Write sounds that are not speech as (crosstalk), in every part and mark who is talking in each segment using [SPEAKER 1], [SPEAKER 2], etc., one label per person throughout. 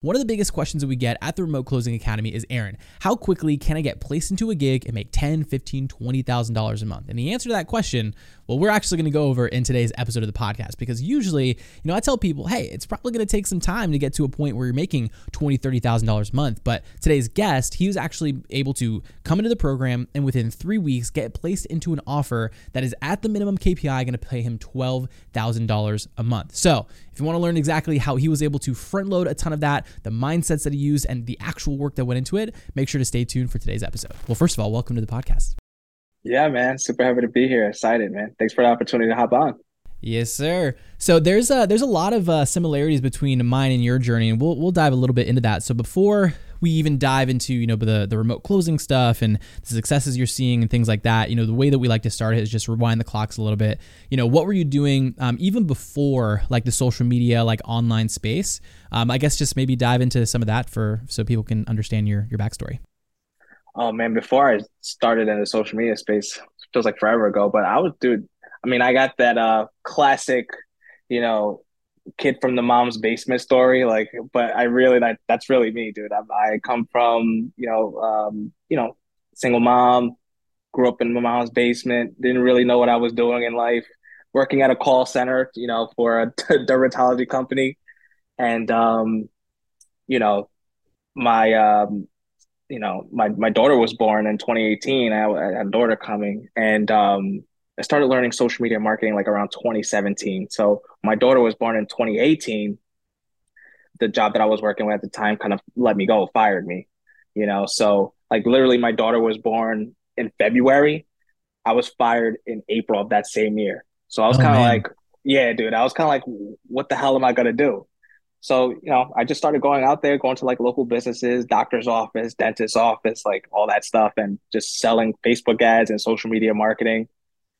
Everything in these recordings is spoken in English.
[SPEAKER 1] One of the biggest questions that we get at the Remote Closing Academy is Aaron, how quickly can I get placed into a gig and make $10, $15, $20,000 a month? And the answer to that question, well, we're actually going to go over in today's episode of the podcast because usually, you know, I tell people, hey, it's probably going to take some time to get to a point where you're making $20, $30,000 a month. But today's guest, he was actually able to come into the program and within three weeks get placed into an offer that is at the minimum KPI going to pay him $12,000 a month. So if you want to learn exactly how he was able to front load a ton of that, the mindsets that he used, and the actual work that went into it, make sure to stay tuned for today's episode. Well, first of all, welcome to the podcast.
[SPEAKER 2] Yeah, man. Super happy to be here. Excited, man. Thanks for the opportunity to hop on.
[SPEAKER 1] Yes, sir. So there's a there's a lot of uh, similarities between mine and your journey, and we'll we'll dive a little bit into that. So before we even dive into you know the the remote closing stuff and the successes you're seeing and things like that, you know the way that we like to start it is just rewind the clocks a little bit. You know what were you doing um, even before like the social media like online space? Um, I guess just maybe dive into some of that for so people can understand your your backstory.
[SPEAKER 2] Oh man, before I started in the social media space, feels like forever ago, but I was dude I mean, I got that uh classic, you know, kid from the mom's basement story. Like, but I really that that's really me, dude. I, I come from you know, um, you know, single mom, grew up in my mom's basement, didn't really know what I was doing in life, working at a call center, you know, for a (laughs) dermatology company, and um, you know, my um, you know, my my daughter was born in 2018. I, I had a daughter coming, and um I started learning social media marketing like around 2017. So my daughter was born in 2018. The job that I was working with at the time kind of let me go, fired me, you know. So like literally my daughter was born in February. I was fired in April of that same year. So I was oh, kind of like, yeah, dude, I was kind of like, what the hell am I gonna do? So, you know, I just started going out there, going to like local businesses, doctor's office, dentist's office, like all that stuff, and just selling Facebook ads and social media marketing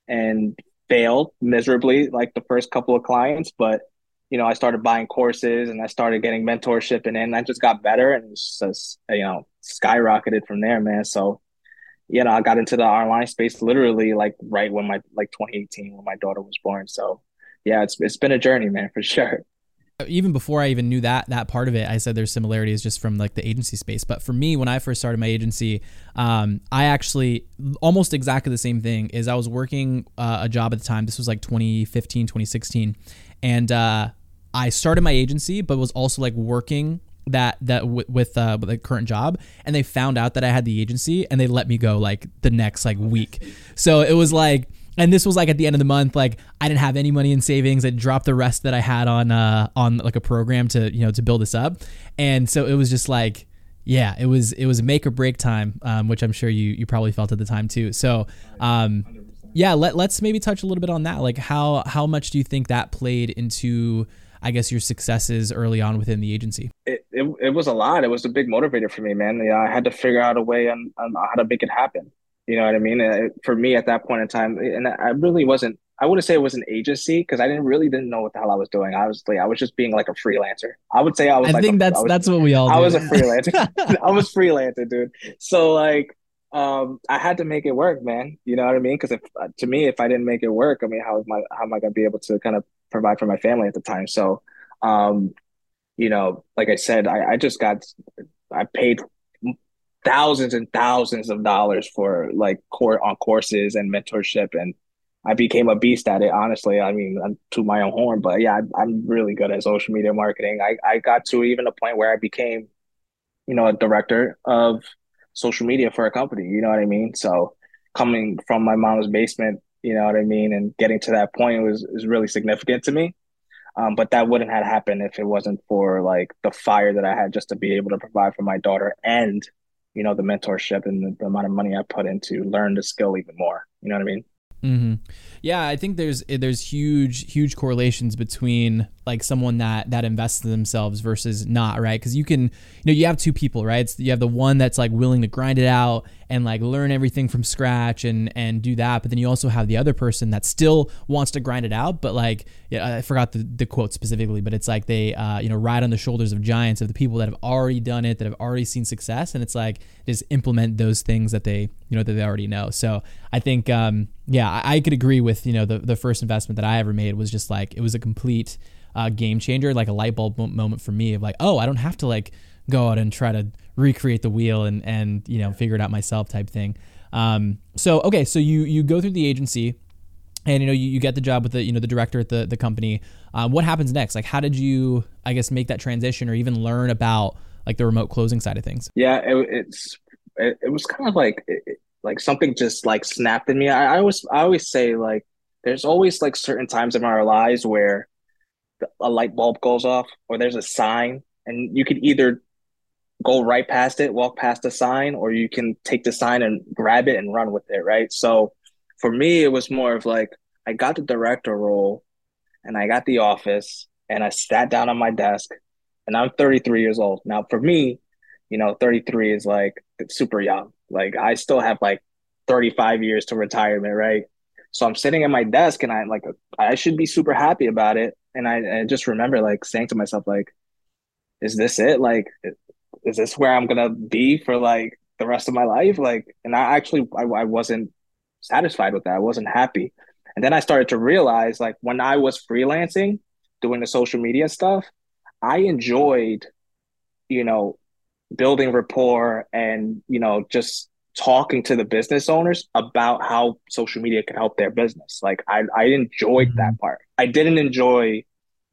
[SPEAKER 2] and failed miserably like the first couple of clients but you know i started buying courses and i started getting mentorship and then i just got better and it just you know skyrocketed from there man. So you know i got into the online space literally like right when my like 2018 when my daughter was born. So yeah it's it's been a journey man for (laughs) sure
[SPEAKER 1] even before I even knew that that part of it, I said there's similarities just from like the agency space. But for me, when I first started my agency, um, I actually almost exactly the same thing. Is I was working uh, a job at the time. This was like 2015, 2016, and uh, I started my agency, but was also like working that that w- with uh with the current job and they found out that I had the agency and they let me go like the next like week. So it was like and this was like at the end of the month like i didn't have any money in savings i dropped the rest that i had on uh on like a program to you know to build this up and so it was just like yeah it was it was make or break time um, which i'm sure you you probably felt at the time too so um yeah let, let's maybe touch a little bit on that like how how much do you think that played into I guess your successes early on within the agency?
[SPEAKER 2] It, it, it was a lot. It was a big motivator for me, man. Yeah, I had to figure out a way on, on how to make it happen. You know what I mean? For me at that point in time, and I really wasn't. I wouldn't say it was an agency because I didn't really didn't know what the hell I was doing. I was like, I was just being like a freelancer. I would say I was.
[SPEAKER 1] I
[SPEAKER 2] like
[SPEAKER 1] think
[SPEAKER 2] a,
[SPEAKER 1] that's
[SPEAKER 2] was,
[SPEAKER 1] that's what we all.
[SPEAKER 2] I was a freelancer. (laughs) (laughs) I was freelancer, dude. So like, um, I had to make it work, man. You know what I mean? Because if uh, to me, if I didn't make it work, I mean, how am I how am I gonna be able to kind of provide for my family at the time? So, um, you know, like I said, I, I just got I paid thousands and thousands of dollars for like core on courses and mentorship and I became a beast at it. Honestly, I mean, I'm to my own horn, but yeah, I, am really good at social media marketing. I, I got to even a point where I became, you know, a director of social media for a company. You know what I mean? So coming from my mom's basement, you know what I mean, and getting to that point was is really significant to me. Um, but that wouldn't have happened if it wasn't for like the fire that I had just to be able to provide for my daughter and you know the mentorship and the, the amount of money I put into learn the skill even more. You know what I mean?
[SPEAKER 1] Mm-hmm. Yeah, I think there's there's huge huge correlations between like someone that that invests in themselves versus not, right? Because you can you know you have two people, right? It's, you have the one that's like willing to grind it out and like learn everything from scratch and and do that, but then you also have the other person that still wants to grind it out, but like yeah, I forgot the, the quote specifically, but it's like they uh, you know ride on the shoulders of giants of the people that have already done it, that have already seen success, and it's like just implement those things that they you know that they already know. So I think um, yeah, I, I could agree with you know the the first investment that I ever made was just like it was a complete uh, game changer, like a light bulb moment for me of like, oh, I don't have to like go out and try to recreate the wheel and and you know figure it out myself type thing. Um, so okay, so you you go through the agency, and you know you, you get the job with the you know the director at the the company. Um, what happens next? Like, how did you I guess make that transition or even learn about like the remote closing side of things?
[SPEAKER 2] Yeah, it, it's it, it was kind of like like something just like snapped in me. I, I always I always say like there's always like certain times in our lives where a light bulb goes off or there's a sign and you can either go right past it, walk past the sign, or you can take the sign and grab it and run with it, right? So for me, it was more of like I got the director role and I got the office and I sat down on my desk and I'm 33 years old. Now, for me, you know, 33 is like super young. Like I still have like 35 years to retirement, right? So I'm sitting at my desk and I like I should be super happy about it. And I, I just remember like saying to myself, like, is this it? Like, is this where I'm gonna be for like the rest of my life? Like, and I actually I, I wasn't satisfied with that. I wasn't happy. And then I started to realize like when I was freelancing, doing the social media stuff, I enjoyed, you know, building rapport and, you know, just talking to the business owners about how social media can help their business. Like I, I enjoyed mm-hmm. that part. I didn't enjoy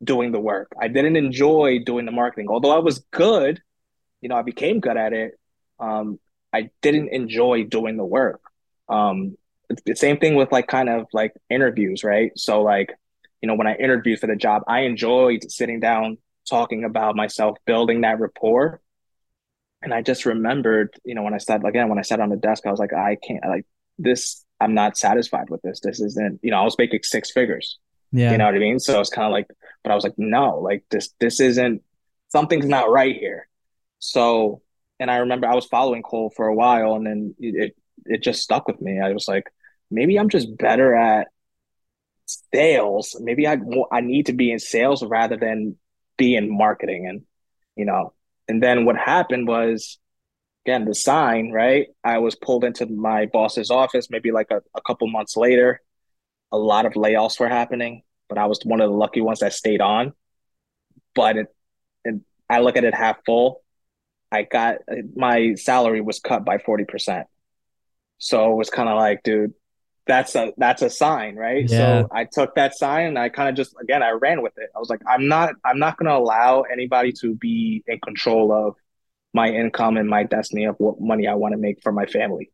[SPEAKER 2] doing the work. I didn't enjoy doing the marketing. Although I was good, you know, I became good at it. Um, I didn't enjoy doing the work. Um, the same thing with like kind of like interviews, right? So like, you know, when I interviewed for the job, I enjoyed sitting down, talking about myself, building that rapport and I just remembered, you know, when I sat again, when I sat on the desk, I was like, I can't like this. I'm not satisfied with this. This isn't, you know, I was making six figures. Yeah. You know what I mean? So it's kind of like, but I was like, no, like this, this isn't something's not right here. So, and I remember I was following Cole for a while, and then it it just stuck with me. I was like, maybe I'm just better at sales. Maybe I I need to be in sales rather than be in marketing. And you know, and then what happened was, again, the sign, right? I was pulled into my boss's office maybe like a, a couple months later. A lot of layoffs were happening, but I was one of the lucky ones that stayed on. But it, it I look at it half full. I got my salary was cut by 40%. So it was kind of like, dude, that's a that's a sign, right? Yeah. So I took that sign and I kind of just again I ran with it. I was like, I'm not I'm not gonna allow anybody to be in control of my income and my destiny of what money I want to make for my family.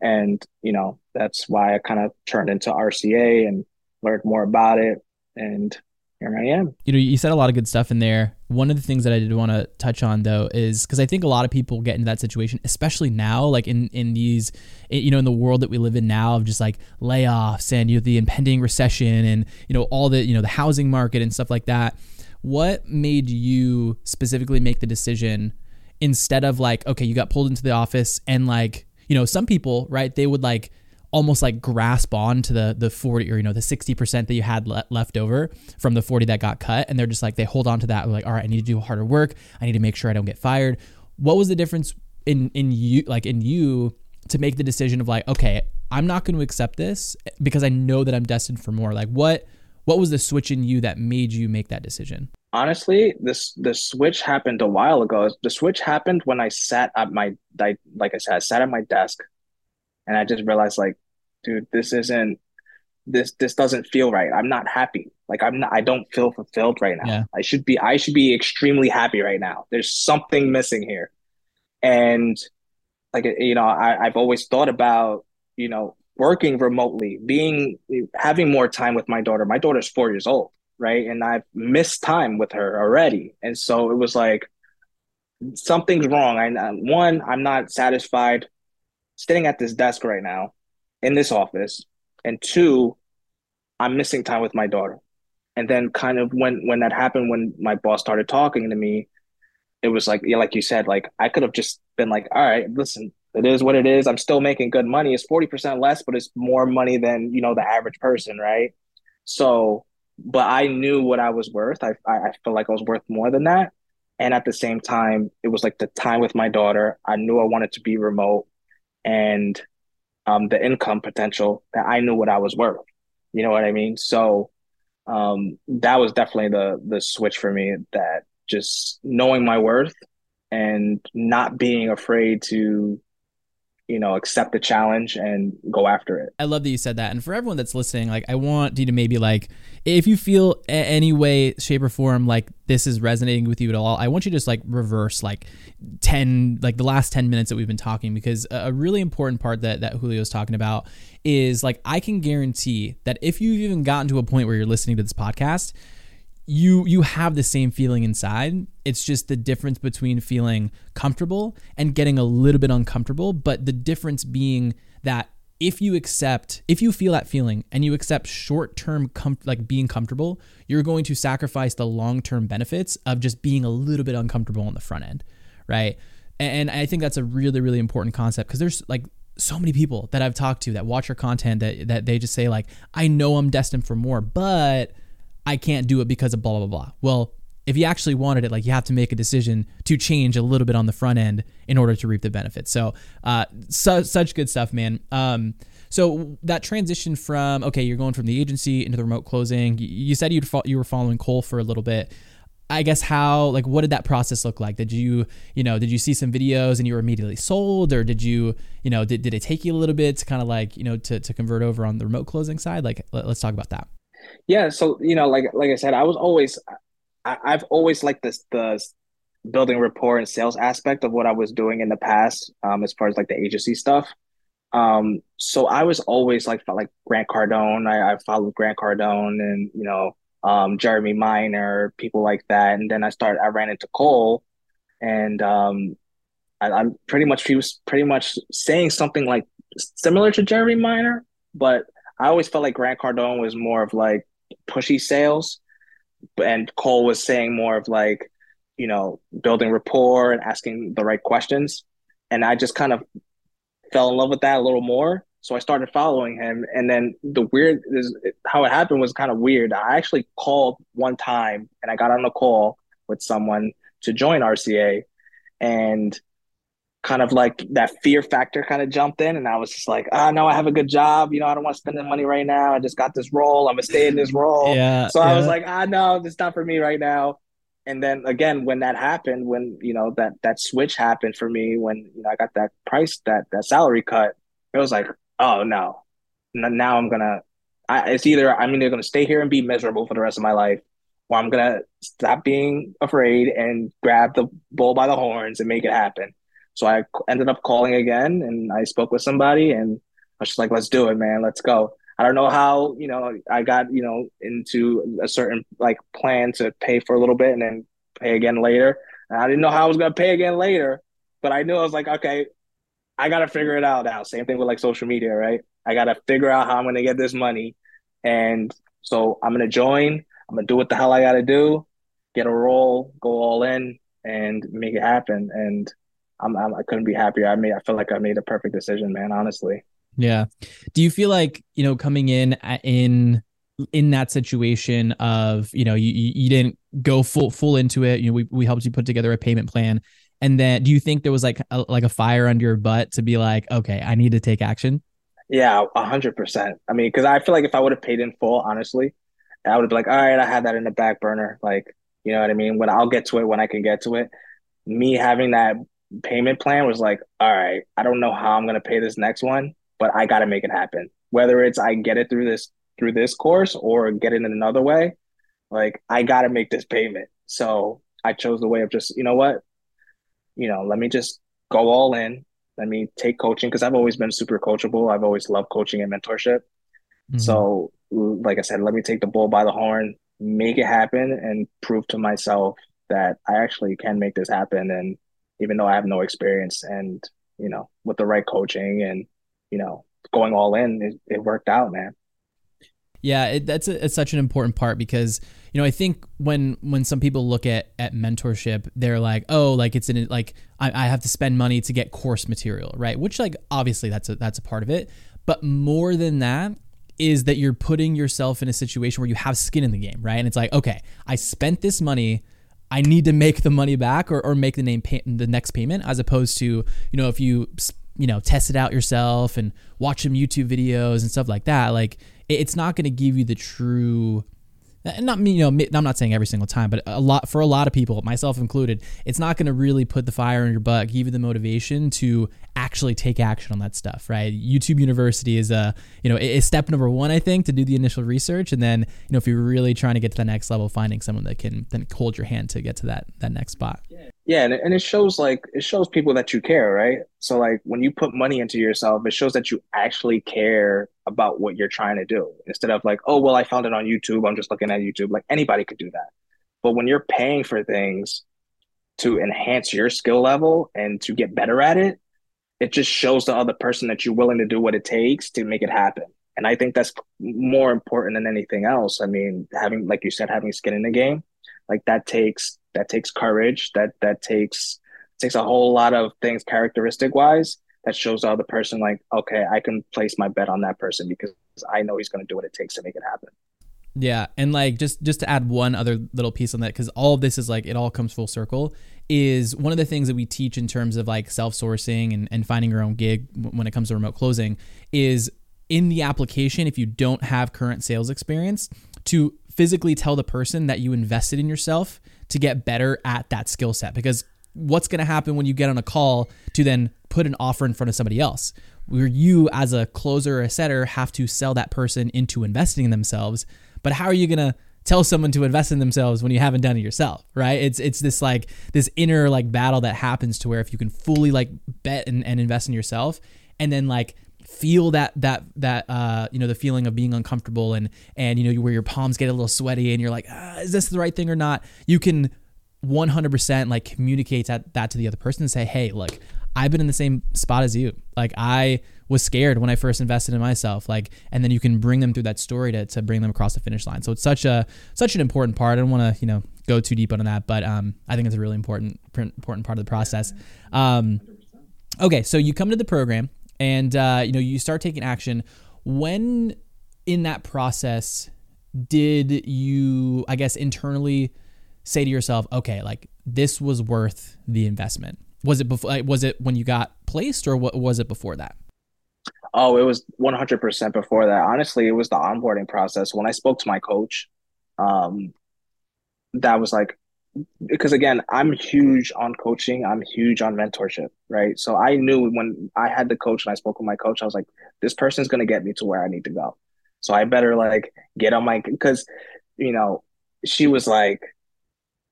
[SPEAKER 2] And you know, that's why I kind of turned into RCA and learned more about it. And here I am.
[SPEAKER 1] You know, you said a lot of good stuff in there. One of the things that I did want to touch on though is because I think a lot of people get into that situation, especially now, like in in these, eh, you know, in the world that we live in now of just like layoffs and you know the impending recession and you know all the you know the housing market and stuff like that. What made you specifically make the decision instead of like okay, you got pulled into the office and like you know some people right they would like almost like grasp on to the the 40 or you know the 60% that you had le- left over from the 40 that got cut and they're just like they hold on to that like all right I need to do harder work. I need to make sure I don't get fired. What was the difference in in you like in you to make the decision of like okay I'm not going to accept this because I know that I'm destined for more. Like what what was the switch in you that made you make that decision?
[SPEAKER 2] Honestly this the switch happened a while ago. The switch happened when I sat at my like I said I sat at my desk and I just realized like dude, this isn't this this doesn't feel right. I'm not happy. Like I'm not I don't feel fulfilled right now. Yeah. I should be I should be extremely happy right now. There's something missing here. And like you know, I, I've always thought about, you know, working remotely, being having more time with my daughter. My daughter's four years old, right? And I've missed time with her already. And so it was like something's wrong. I one, I'm not satisfied sitting at this desk right now in this office, and two, I'm missing time with my daughter. And then kind of when when that happened, when my boss started talking to me, it was like yeah, like you said, like I could have just been like, all right, listen, it is what it is. I'm still making good money. It's 40% less, but it's more money than, you know, the average person, right? So, but I knew what I was worth. I I felt like I was worth more than that. And at the same time, it was like the time with my daughter. I knew I wanted to be remote and um, the income potential that I knew what I was worth. You know what I mean? So um, that was definitely the the switch for me. That just knowing my worth and not being afraid to you know accept the challenge and go after it
[SPEAKER 1] i love that you said that and for everyone that's listening like i want you to maybe like if you feel any way shape or form like this is resonating with you at all i want you to just like reverse like 10 like the last 10 minutes that we've been talking because a really important part that that julio's talking about is like i can guarantee that if you've even gotten to a point where you're listening to this podcast you you have the same feeling inside. It's just the difference between feeling comfortable and getting a little bit uncomfortable but the difference being that if you accept if you feel that feeling and you accept short-term com- like being comfortable you're going to sacrifice the long-term benefits of just being a little bit uncomfortable on the front end right and i think that's a really really important concept because there's like so many people that i've talked to that watch our content that, that they just say like i know i'm destined for more but I can't do it because of blah, blah, blah. Well, if you actually wanted it, like you have to make a decision to change a little bit on the front end in order to reap the benefits. So, uh, su- such good stuff, man. Um, so that transition from okay, you're going from the agency into the remote closing. You said you'd fo- you were following Cole for a little bit. I guess how like what did that process look like? Did you you know did you see some videos and you were immediately sold, or did you you know did, did it take you a little bit to kind of like you know to to convert over on the remote closing side? Like let, let's talk about that.
[SPEAKER 2] Yeah, so you know, like like I said, I was always I, I've always liked this the building rapport and sales aspect of what I was doing in the past, um, as far as like the agency stuff. Um, so I was always like like Grant Cardone. I, I followed Grant Cardone and you know um, Jeremy Miner, people like that. And then I started. I ran into Cole, and um, I, I'm pretty much he was pretty much saying something like similar to Jeremy Miner, but I always felt like Grant Cardone was more of like pushy sales, and Cole was saying more of like, you know, building rapport and asking the right questions. And I just kind of fell in love with that a little more. So I started following him. And then the weird is how it happened was kind of weird. I actually called one time and I got on a call with someone to join RCA. And kind of like that fear factor kind of jumped in and I was just like, ah, oh, no, I have a good job. You know, I don't want to spend the money right now. I just got this role. I'm gonna stay in this role.
[SPEAKER 1] yeah.
[SPEAKER 2] So
[SPEAKER 1] yeah.
[SPEAKER 2] I was like, ah, no, it's not for me right now. And then again, when that happened, when you know that that switch happened for me, when you know I got that price, that that salary cut, it was like, oh no, now I'm gonna. I, it's either I'm either gonna stay here and be miserable for the rest of my life, or I'm gonna stop being afraid and grab the bull by the horns and make it happen. So I ended up calling again and I spoke with somebody and I was just like, let's do it, man. Let's go. I don't know how, you know, I got, you know, into a certain like plan to pay for a little bit and then pay again later. And I didn't know how I was going to pay again later, but I knew I was like, okay, I got to figure it out now. Same thing with like social media, right? I got to figure out how I'm going to get this money. And so I'm going to join. I'm going to do what the hell I got to do, get a role, go all in and make it happen. And I'm, I'm I couldn't be happier. I made I feel like I made a perfect decision, man. Honestly.
[SPEAKER 1] Yeah. Do you feel like you know coming in in in that situation of you know you you didn't go full full into it. You know we we helped you put together a payment plan, and then do you think there was like a, like a fire under your butt to be like, okay, I need to take action?
[SPEAKER 2] Yeah, a hundred percent. I mean, because I feel like if I would have paid in full, honestly, I would have been like, all right, I had that in the back burner. Like, you know what I mean? When I'll get to it when I can get to it. Me having that payment plan was like, all right, I don't know how I'm gonna pay this next one, but I gotta make it happen. Whether it's I get it through this through this course or get it in another way, like I gotta make this payment. So I chose the way of just, you know what, you know, let me just go all in. Let me take coaching because I've always been super coachable. I've always loved coaching and mentorship. Mm-hmm. So, like I said, let me take the bull by the horn, make it happen, and prove to myself that I actually can make this happen. And even though I have no experience. And you know, with the right coaching and you know, going all in, it, it worked out, man.
[SPEAKER 1] Yeah, it, that's a, it's such an important part because you know I think when when some people look at at mentorship, they're like, oh, like it's in like I, I have to spend money to get course material, right? Which like obviously that's a that's a part of it, but more than that is that you're putting yourself in a situation where you have skin in the game, right? And it's like, okay, I spent this money I need to make the money back or, or make the name pay, the next payment as opposed to you know if you you know test it out yourself and watch some YouTube videos and stuff like that like it's not going to give you the true Uh, not me, you know, I'm not saying every single time, but a lot for a lot of people, myself included, it's not going to really put the fire in your butt, give you the motivation to actually take action on that stuff, right? YouTube University is a, you know, is step number one, I think, to do the initial research, and then, you know, if you're really trying to get to the next level, finding someone that can then hold your hand to get to that that next spot.
[SPEAKER 2] Yeah and, and it shows like it shows people that you care right? So like when you put money into yourself it shows that you actually care about what you're trying to do. Instead of like oh well i found it on youtube. I'm just looking at youtube. Like anybody could do that. But when you're paying for things to enhance your skill level and to get better at it it just shows the other person that you're willing to do what it takes to make it happen. And i think that's more important than anything else. I mean having like you said having skin in the game like that takes that takes courage that that takes takes a whole lot of things characteristic wise that shows the other person like okay i can place my bet on that person because i know he's going to do what it takes to make it happen.
[SPEAKER 1] Yeah and like just just to add one other little piece on that because all of this is like it all comes full circle is one of the things that we teach in terms of like self-sourcing and, and finding your own gig when it comes to remote closing is in the application if you don't have current sales experience to physically tell the person that you invested in yourself to get better at that skill set because what's going to happen when you get on a call to then put an offer in front of somebody else? Where you as a closer or a setter have to sell that person into investing in themselves but how are you going to tell someone to invest in themselves when you haven't done it yourself right? It's it's this like this inner like battle that happens to where if you can fully like bet and, and invest in yourself and then like feel that that that uh, you know the feeling of being uncomfortable and and you know where your palms get a little sweaty and you're like ah, is this the right thing or not? You can 100% like communicate that, that to the other person and say hey look i've been in the same spot as you. Like i was scared when i first invested in myself. Like and then you can bring them through that story to, to bring them across the finish line. So it's such a such an important part. I don't want to you know go too deep on that but um, i think it's a really important important part of the process. Um, okay so you come to the program and uh, you know you start taking action. When in that process did you i guess internally say to yourself okay like this was worth the investment was it before was it when you got placed or what was it before that?
[SPEAKER 2] Oh it was 100% before that. Honestly it was the onboarding process. When i spoke to my coach um that was like because again, I'm huge on coaching. I'm huge on mentorship, right? So I knew when I had the coach and I spoke with my coach, I was like, this person's going to get me to where I need to go. So I better like get on my, because, you know, she was like,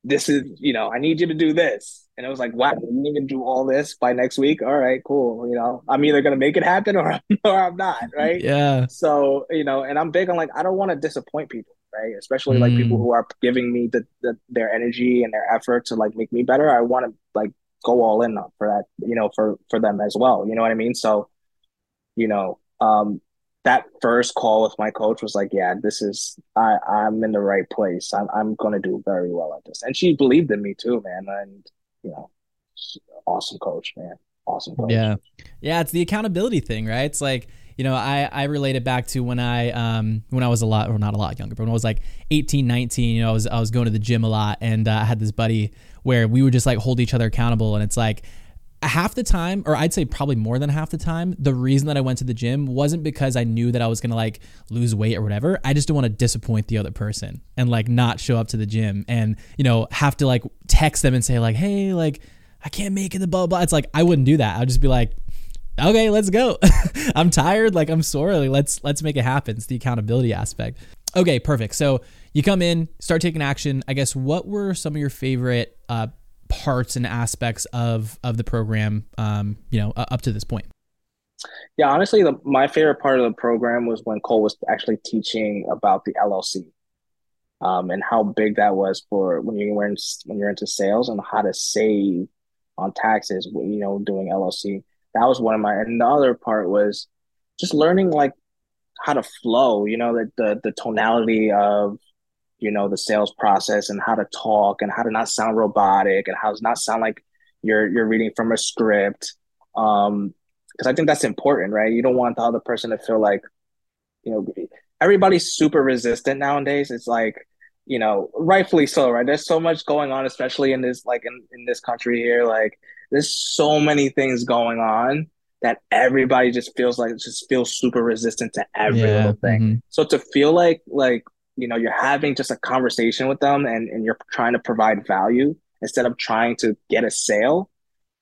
[SPEAKER 2] this is, you know, I need you to do this. And it was like, wow, you need to do all this by next week. All right, cool. You know, I'm either going to make it happen or, (laughs) or I'm not, right?
[SPEAKER 1] Yeah.
[SPEAKER 2] So, you know, and I'm big on like, I don't want to disappoint people right? Especially like people mm. who are giving me the, the, their energy and their effort to like make me better. I want to like go all in for that, you know, for for them as well. You know what I mean? So, you know, um, that first call with my coach was like, yeah, this is I I'm in the right place. I'm I'm gonna do very well at this, and she believed in me too, man. And you know, awesome coach, man. Awesome coach.
[SPEAKER 1] Yeah, yeah. It's the accountability thing, right? It's like you know, I, I relate it back to when I um when I was a lot or not a lot younger, but when I was like 18, 19, you know, I was I was going to the gym a lot and uh, I had this buddy where we would just like hold each other accountable and it's like half the time or I'd say probably more than half the time, the reason that I went to the gym wasn't because I knew that I was going to like lose weight or whatever. I just didn't want to disappoint the other person and like not show up to the gym and, you know, have to like text them and say like, "Hey, like I can't make it the blah blah." It's like I wouldn't do that. I'd just be like, okay, let's go. (laughs) I'm tired, like I'm sore. Like let's let's make it happen. It's the accountability aspect. Okay, perfect. So you come in, start taking action. I guess what were some of your favorite uh, parts and aspects of of the program? Um, you know, uh, up to this point.
[SPEAKER 2] Yeah, honestly, the, my favorite part of the program was when Cole was actually teaching about the LLC, um, and how big that was for when you were in, when you're into sales and how to save on taxes. You know, doing LLC that was one of my and the other part was just learning like how to flow you know the, the the tonality of you know the sales process and how to talk and how to not sound robotic and how to not sound like you're you're reading from a script. Um because i think that's important right? You don't want the other person to feel like you know everybody's super resistant nowadays. It's like you know rightfully so right? There's so much going on especially in this like in, in this country here. Like there's so many things going on that everybody just feels like just feels super resistant to every yeah. little thing. Mm-hmm. So to feel like like you know you're having just a conversation with them and, and you're trying to provide value instead of trying to get a sale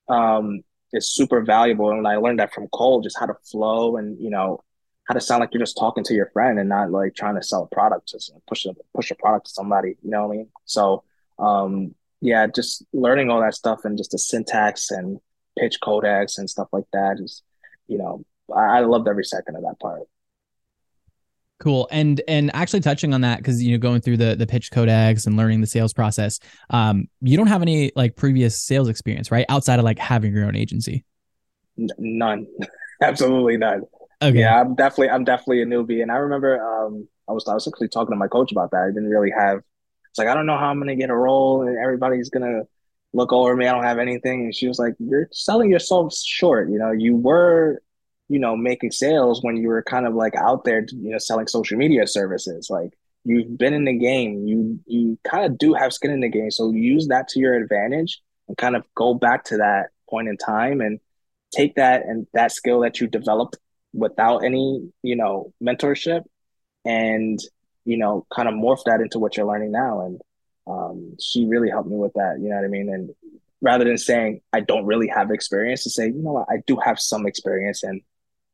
[SPEAKER 2] um, is super valuable and i learned that from cole just how to flow and you know how to sound like you're just talking to your friend and not like trying to sell a product just push a push a product to somebody you know what i mean so um, yeah just learning all that stuff and just the syntax and pitch codex and stuff like that is you know I, I loved every second of that part
[SPEAKER 1] Cool. And and actually touching on that because you know going through the the pitch codex and learning the sales process, um, you don't have any like previous sales experience, right? Outside of like having your own agency.
[SPEAKER 2] N- none, (laughs) absolutely none. Okay. Yeah, I'm definitely I'm definitely a newbie, and I remember um I was I was actually talking to my coach about that. I didn't really have. It's like I don't know how I'm gonna get a role, and everybody's gonna look over me. I don't have anything, and she was like, "You're selling yourself short. You know, you were you know, making sales when you were kind of like out there, you know, selling social media services. Like you've been in the game, you you kind of do have skin in the game, so use that to your advantage and kind of go back to that point in time and take that and that skill that you developed without any, you know, mentorship and you know, kind of morph that into what you're learning now. And um, she really helped me with that. You know what I mean? And rather than saying I don't really have experience, to say, you know what, I do have some experience and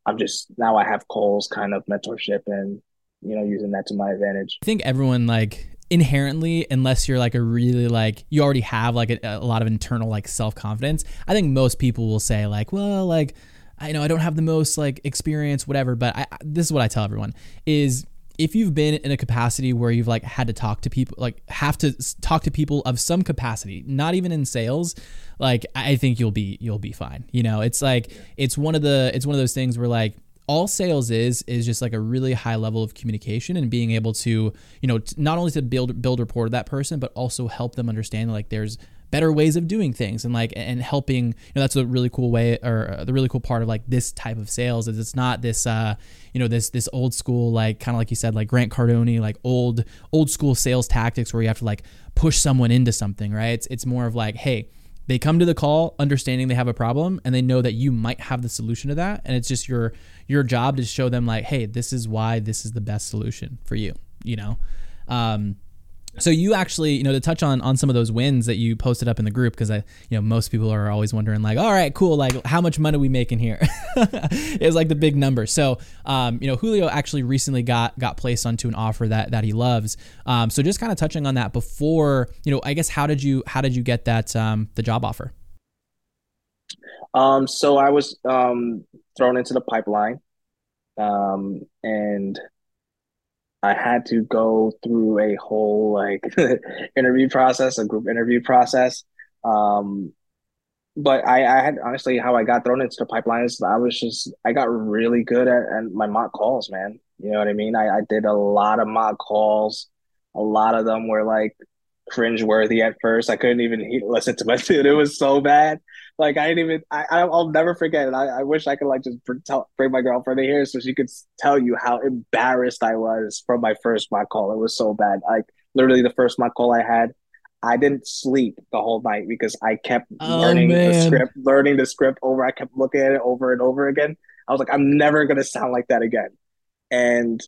[SPEAKER 2] I'm just now I have Cole's kind of mentorship and you know using that to my advantage.
[SPEAKER 1] I think everyone like inherently unless you're like a really like you already have like a, a lot of internal like self-confidence i think most people will say like well like i know i don't have the most like experience whatever but I, this is what i tell everyone is if you've been in a capacity where you've like had to talk to people like have to talk to people of some capacity not even in sales like i think you'll be you'll be fine you know? It's like it's one of the it's one of those things where like all sales is is just like a really high level of communication and being able to you know not only to build build rapport to that person but also help them understand like there's better ways of doing things and like and helping you know that's a really cool way or the really cool part of like this type of sales is it's not this uh you know this this old school like kind of like you said like Grant Cardone like old old school sales tactics where you have to like push someone into something right? It's it's more of like hey they come to the call understanding they have a problem and they know that you might have the solution to that. And it's just your your job to show them like hey this is why this is the best solution for you you know? Um so you actually, you know, to touch on on some of those wins that you posted up in the group, because I, you know, most people are always wondering, like, all right, cool, like, how much money we making here? (laughs) it's like the big number. So, um, you know, Julio actually recently got got placed onto an offer that that he loves. Um, so just kind of touching on that before, you know, I guess how did you how did you get that um, the job offer?
[SPEAKER 2] Um, so I was um thrown into the pipeline, um, and I had to go through a whole like (laughs) interview process, a group interview process. Um, but I, I had honestly how I got thrown into the pipeline is I was just I got really good at, at my mock calls, man. You know what I mean? I, I did a lot of mock calls. A lot of them were like cringeworthy at first. I couldn't even listen to my (laughs) dude. It was so bad. Like I didn't even. I I'll never forget it. I, I wish I could like just tell, bring my girlfriend here so she could tell you how embarrassed I was from my first mock call. It was so bad. Like literally the first mock call I had. I didn't sleep the whole night because I kept oh, learning man. the script, learning the script over. I kept looking at it over and over again. I was like, I'm never gonna sound like that again. And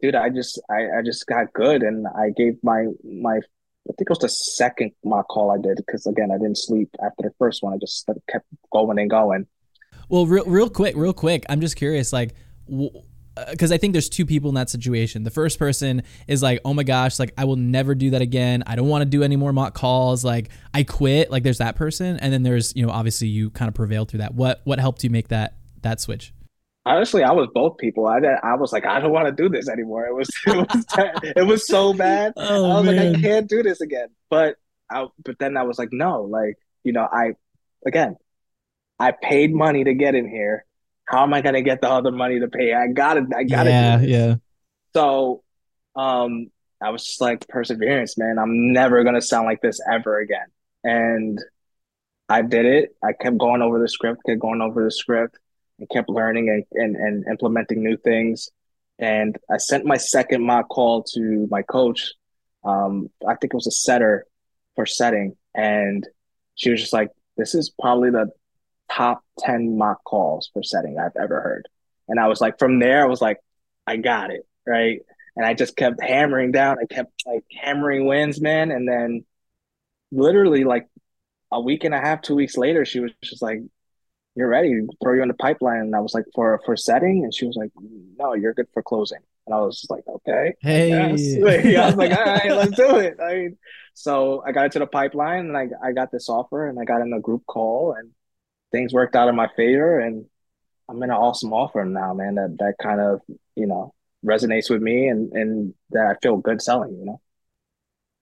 [SPEAKER 2] dude, I just I, I just got good and I gave my my I think it was the second mock call I did because again I didn't sleep after the first one. I just kept going and going.
[SPEAKER 1] Well, real real quick, real quick. I'm just curious, like. because uh, I think there's two people in that situation. The first person is like, "Oh my gosh, like I will never do that again. I don't want to do any more mock calls. Like I quit." Like there's that person, and then there's you know obviously you kind of prevailed through that. What what helped you make that that switch?
[SPEAKER 2] Honestly, I was both people. I I was like, I don't want to do this anymore. It was (laughs) it was (laughs) it was so bad. (laughs) Oh, I was man. like, I can't do this again. But I but then I was like, no, like you know, I again, I paid money to get in here. How am I gonna get the other money to pay? I got it. I got it.
[SPEAKER 1] Yeah, yeah.
[SPEAKER 2] So, um, I was just like perseverance, man. I'm never gonna sound like this ever again. And I did it. I kept going over the script, kept going over the script and kept learning and, and, and implementing new things. And I sent my second mock call to my coach. Um, I think it was a setter for setting. And she was just like, this is probably the top 10 mock calls for setting I've ever heard. And I was like, from there, I was like, I got it. Right. and I just kept hammering down. I kept like hammering wins, man. And then literally like a week and a half, two weeks later, she was just like, "You're ready. Throw you in the pipeline." And I was like, "For for setting," and she was like, "No, you're good for closing." And I was just like, "Okay,
[SPEAKER 1] hey."
[SPEAKER 2] I, (laughs) I was like, "All right, let's do it." I mean, so I got into the pipeline, and I I got this offer, and I got in a group call, and things worked out in my favor, and I'm in an awesome offer now, man. That that kind of you know resonates with me, and and that I feel good selling. You know.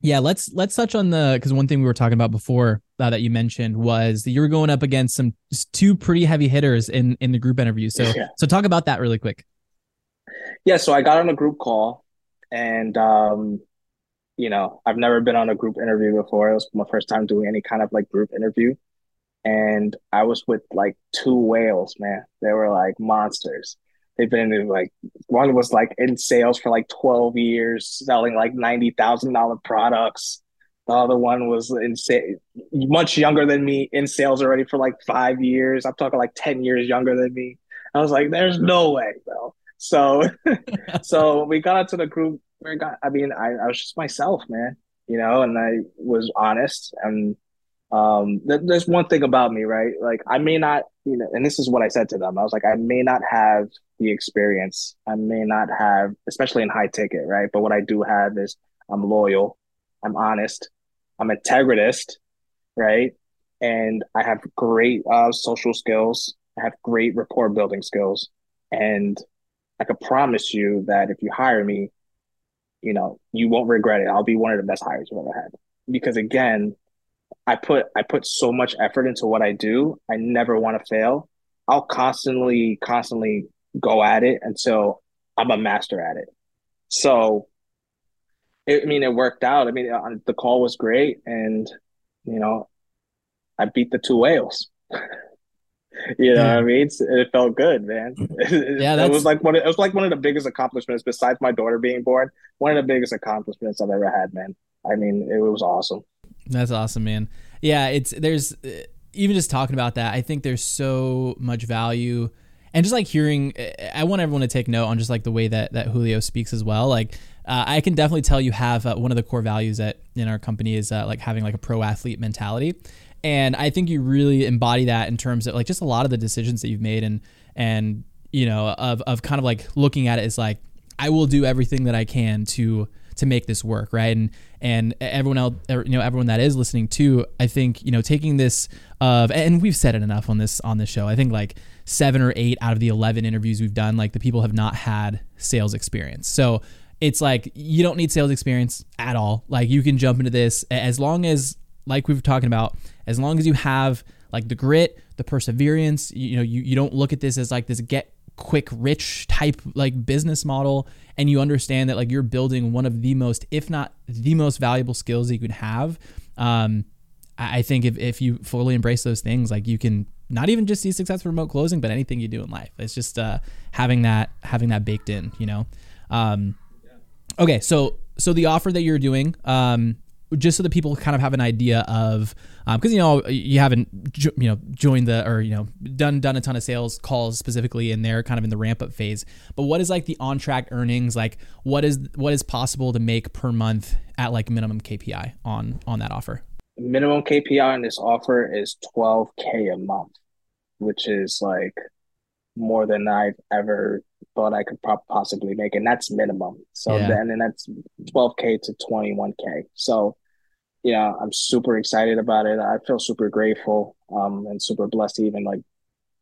[SPEAKER 1] Yeah, let's let's touch on the because one thing we were talking about before uh, that you mentioned was that you were going up against some two pretty heavy hitters in in the group interview. So yeah. so talk about that really quick.
[SPEAKER 2] Yeah, so I got on a group call, and um, you know I've never been on a group interview before. It was my first time doing any kind of like group interview, and I was with like two whales, man. They were like monsters. They've been in like one was like in sales for like 12 years, selling like ninety thousand dollar products. The other one was in much younger than me, in sales already for like five years. I'm talking like 10 years younger than me. I was like, there's no way, bro. So (laughs) so we got into the group. We got I mean, I, I was just myself, man, you know, and I was honest and um th- there's one thing about me right like i may not you know and this is what i said to them i was like i may not have the experience i may not have especially in high ticket right but what i do have is i'm loyal i'm honest i'm integritist right and i have great uh, social skills i have great rapport building skills and i could promise you that if you hire me you know you won't regret it i'll be one of the best hires you've ever had because again I put I put so much effort into what I do. I never want to fail. I'll constantly constantly go at it until I'm a master at it. So, it, I mean, it worked out. I mean, uh, the call was great, and you know, I beat the two whales. (laughs) you know yeah. what I mean? it felt good, man. (laughs) yeah, that's... it was like one. Of, it was like one of the biggest accomplishments besides my daughter being born. One of the biggest accomplishments I've ever had, man. I mean, it was awesome.
[SPEAKER 1] That's awesome, man. Yeah, it's there's uh, even just talking about that. I think there's so much value, and just like hearing, I want everyone to take note on just like the way that that Julio speaks as well. Like, uh, I can definitely tell you have uh, one of the core values that in our company is uh, like having like a pro athlete mentality, and I think you really embody that in terms of like just a lot of the decisions that you've made and and you know of of kind of like looking at it as like I will do everything that I can to to make this work, right? And and everyone else, er, you know, everyone that is listening too, I think you know, taking this of, and we've said it enough on this on this show. I think like seven or eight out of the eleven interviews we've done, like the people have not had sales experience. So it's like you don't need sales experience at all. Like you can jump into this as long as, like we've talking about, as long as you have like the grit, the perseverance. You, you know, you, you don't look at this as like this get quick rich type like business model and you understand that like you're building one of the most if not the most valuable skills you could have um, i think if, if you fully embrace those things like you can not even just see success for remote closing but anything you do in life it's just uh, having that having that baked in you know um, okay so so the offer that you're doing um, just so that people kind of have an idea of because um, you know you haven't you know joined the or you know done done a ton of sales calls specifically and they're kind of in the ramp up phase but what is like the on track earnings? Like what is what is possible to make per month at like minimum kpi on on that offer?
[SPEAKER 2] Minimum kpi on this offer is 12k a month which is like more than i've ever thought i could possibly make and that's minimum so yeah. then and that's 12k to 21k so yeah, I'm super excited about it. I feel super grateful um, and super blessed to even like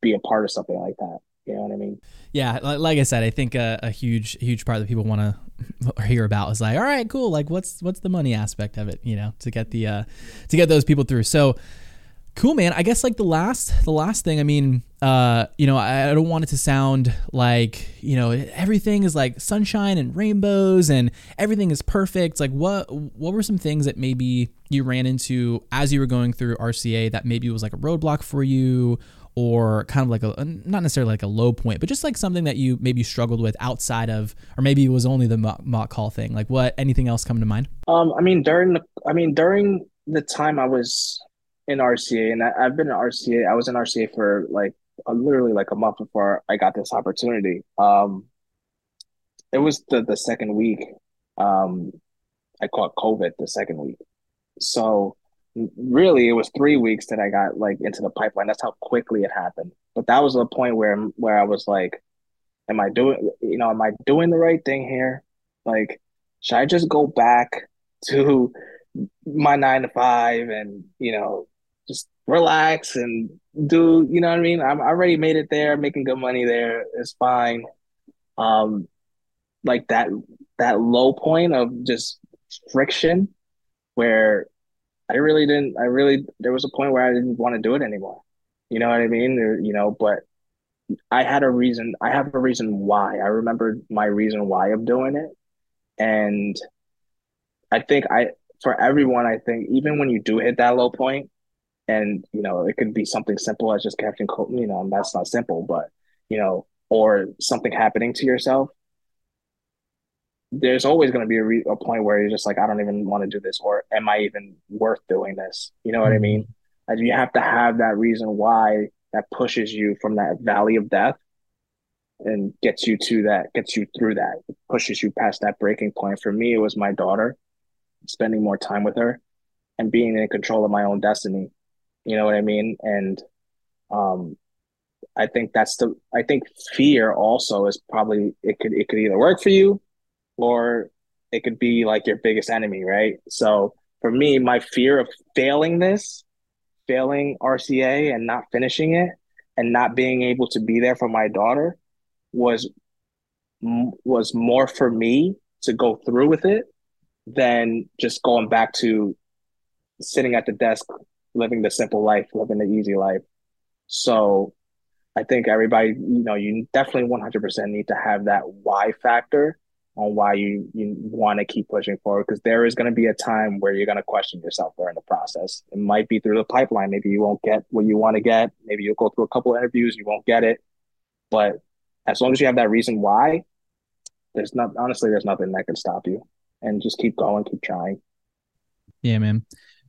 [SPEAKER 2] be a part of something like that. You know what I mean?
[SPEAKER 1] Yeah, like I said, I think a, a huge, huge part that people want to (laughs) hear about is like, all right, cool. Like, what's what's the money aspect of it? You know, to get the uh, to get those people through. So, Cool, man. I guess like the last the last thing, I mean, uh, you know, I, I don't want it to sound like, you know, everything is like sunshine and rainbows and everything is perfect. Like what what were some things that maybe you ran into as you were going through RCA that maybe was like a roadblock for you or kind of like a not necessarily like a low point, but just like something that you maybe struggled with outside of, or maybe it was only the mock, mock call thing. Like what? Anything else come to mind?
[SPEAKER 2] Um, I mean during the, I mean during the time I was in RCA, and I, have been in RCA. I was in RCA for like literally like a month before I got this opportunity. Um, it was the the second week. Um, I caught COVID the second week, so really it was three weeks that I got like into the pipeline. That's how quickly it happened. But that was the point where where I was like, am I doing you know, am I doing the right thing here? Like, should I just go back (laughs) to my nine to five and, you know, just relax and do, you know what I mean? I'm I already made it there, making good money there. It's fine. Um like that that low point of just friction where I really didn't. I really there was a point where I didn't want to do it anymore. You know what I mean? you know, but I had a reason. I have a reason why. I remember my reason why of doing it, and I think I for everyone. I think even when you do hit that low point, and you know it could be something simple as just catching cold. You know, that's not simple, but you know, or something happening to yourself there's always going to be a, re- a, point where you're just like, I don't even want to do this, or am I even worth doing this? You know what I mm-hmm. mean? And you have to have that reason why that pushes you from that valley of death and gets you to that, gets you through that, pushes you past that breaking point. For me, it was my daughter, spending more time with her and being in control of my own destiny. You know what I mean? And um, I think that's the. I think fear also is probably it could it could either work for you or it could be like your biggest enemy, right? So for me, my fear of failing this, failing RCA and not finishing it and not being able to be there for my daughter was was more for me to go through with it than just going back to sitting at the desk living the simple life living the easy life so i think everybody you know you definitely 100% need to have that why factor on why you you want to keep pushing forward because there is going to be a time where you're going to question yourself during the process. It might be through the pipeline. Maybe you won't get what you want to get. Maybe you'll go through a couple of interviews, you won't get it. But as long as you have that reason why, there's not honestly there's nothing that can stop you. And just keep going, keep trying.
[SPEAKER 1] Yeah, man.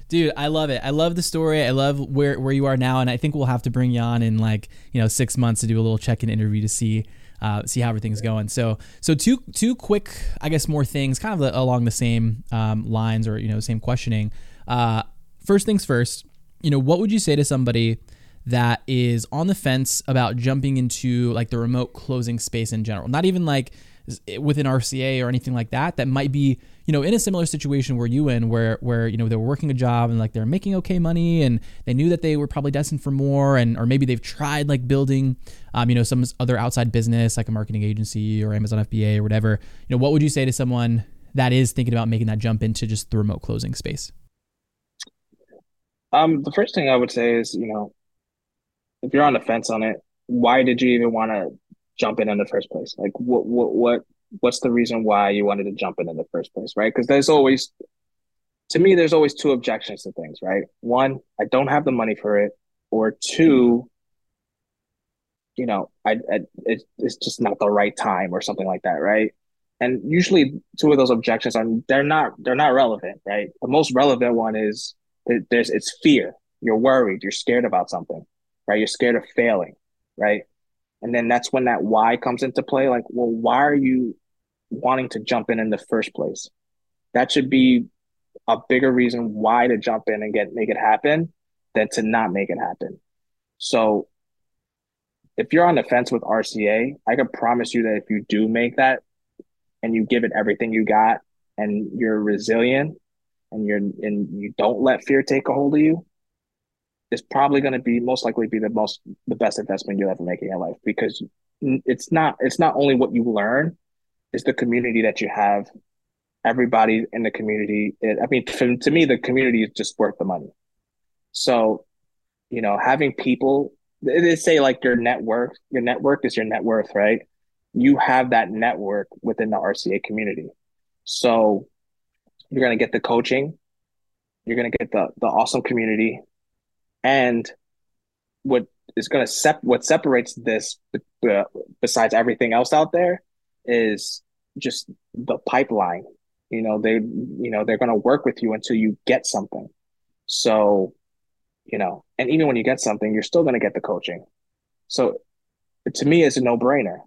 [SPEAKER 1] Dude, I love it. I love the story. I love where where you are now, and I think we'll have to bring you on in like you know six months to do a little check-in interview to see uh, see how everything's going. So, so two two quick, I guess, more things, kind of along the same um, lines or you know, same questioning. Uh, first things first, you know, what would you say to somebody that is on the fence about jumping into like the remote closing space in general? Not even like within RCA or anything like that. That might be you know, in a similar situation where you in, where where you know they were working a job and like they're making okay money, and they knew that they were probably destined for more, and or maybe they've tried like building, um, you know, some other outside business like a marketing agency or Amazon FBA or whatever. You know, what would you say to someone that is thinking about making that jump into just the remote closing space?
[SPEAKER 2] Um, the first thing I would say is, you know, if you're on the fence on it, why did you even want to jump in in the first place? Like, what, what, what what's the reason why you wanted to jump in in the first place, right? Because there's always, to me, there's always two objections to things, right? One, I don't have the money for it, or two, you know, I, I it, it's just not the right time or something like that, right? And usually, two of those objections are they're not they're not relevant, right? The most relevant one is there's it's fear. You're worried. You're scared about something, right? You're scared of failing, right? And then that's when that why comes into play. Like, well, why are you wanting to jump in in the first place. That should be a bigger reason why to jump in and get make it happen than to not make it happen. So if you're on the fence with RCA, I can promise you that if you do make that and you give it everything you got and you're resilient and you're and you don't let fear take a hold of you, it's probably going to be most likely be the most the best investment you'll ever make in your life because it's not it's not only what you learn it's the community that you have. Everybody in the community. It, I mean, to, to me, the community is just worth the money. So, you know, having people, they say like your network, your network is your net worth, right? You have that network within the RCA community. So you're to get the coaching, you're to get the, the awesome community. And what is going to sep- what separates this uh, besides everything else out there is just the pipeline. You know, they you know, they're gonna work with you until you get something. So, you know, and even when you get something, you're still gonna get the coaching. So to me it's a no brainer.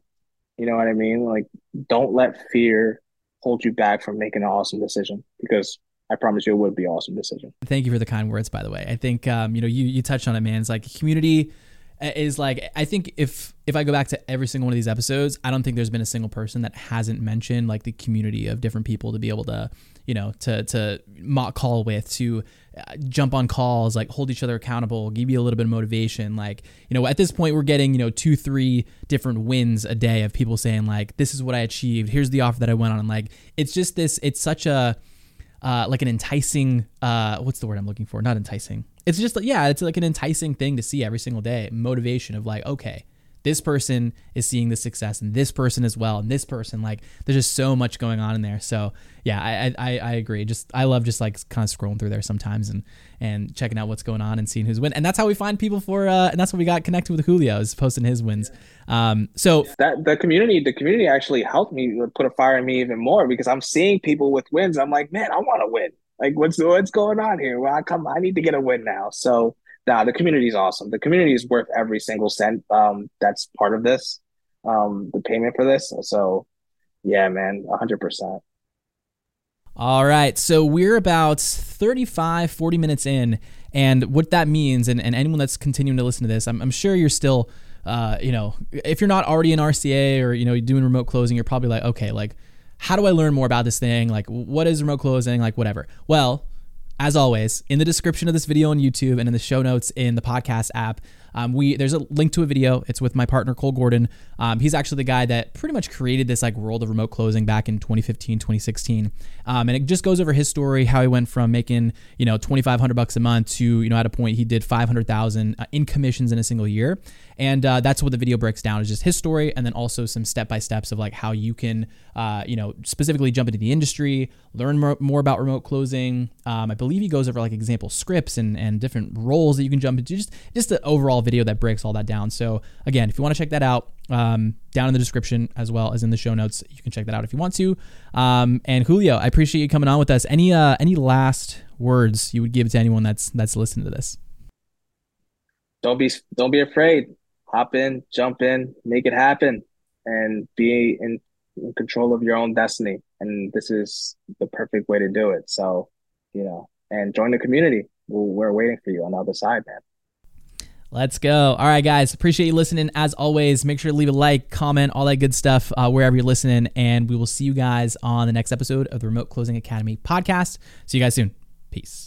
[SPEAKER 2] You know what I mean? Like, don't let fear hold you back from making an awesome decision because I promise you it would be an awesome decision.
[SPEAKER 1] Thank you for the kind words, by the way. I think um, you know you you touched on it, man. It's like community is like I think if if I go back to every single one of these episodes, I don't think there's been a single person that hasn't mentioned like the community of different people to be able to you know to to mock call with to uh, jump on calls like hold each other accountable give you a little bit of motivation. Like you know at this point we're getting you know two three different wins a day of people saying like this is what i achieved. Here's the offer that i went on. And like it's just this it's such a uh, like an enticing uh, what's the word i'm looking for not enticing it's just yeah, it's like an enticing thing to see every single day. Motivation of like, okay, this person is seeing the success and this person as well and this person like there's just so much going on in there. So yeah i i, I agree. Just i love just like kind of scrolling through there sometimes and and checking out what's going on and seeing who's win and that's how we find people for uh and that's what we got connected with julio is posting his wins. Um so
[SPEAKER 2] that the community the community actually helped me put a fire in me even more because i'm seeing people with wins. I'm like man i want to win. Like, what's what's going on here? Well, I come, I need to get a win now. So, nah, the community is awesome. The community is worth every single cent. Um, that's part of this, um, the payment for this. So, yeah, man, hundred percent.
[SPEAKER 1] All right. So we're about 35, 40 minutes in. And what that means, and, and anyone that's continuing to listen to this, I'm, I'm sure you're still, uh, you know, if you're not already in RCA or, you know, doing remote closing, you're probably like, okay, like how do I learn more about this thing? Like, what is remote closing? Like, whatever. Well, as always, in the description of this video on YouTube and in the show notes in the podcast app, um, we there's a link to a video. It's with my partner Cole Gordon. Um, he's actually the guy that pretty much created this like world of remote closing back in 2015, 2016, um, and it just goes over his story, how he went from making you know 2,500 bucks a month to you know at a point he did 500,000 uh, in commissions in a single year, and uh, that's what the video breaks down is just his story and then also some step by steps of like how you can uh, you know specifically jump into the industry, learn more, more about remote closing. Um, I believe he goes over like example scripts and and different roles that you can jump into. Just just the overall video that breaks all that down. So again, if you want to check that out, um, down in the description as well as in the show notes, you can check that out if you want to. Um, and Julio, I appreciate you coming on with us. Any uh, any last words you would give to anyone that's that's listening to this?
[SPEAKER 2] Don't be don't be afraid. Hop in, jump in, make it happen, and be in, in control of your own destiny. And this is the perfect way to do it. So, you know, and join the community. We're waiting for you on the other side, man.
[SPEAKER 1] Let's go. All right, guys. Appreciate you listening. As always, make sure to leave a like, comment, all that good stuff uh, wherever you're listening. And we will see you guys on the next episode of the Remote Closing Academy podcast. See you guys soon. Peace.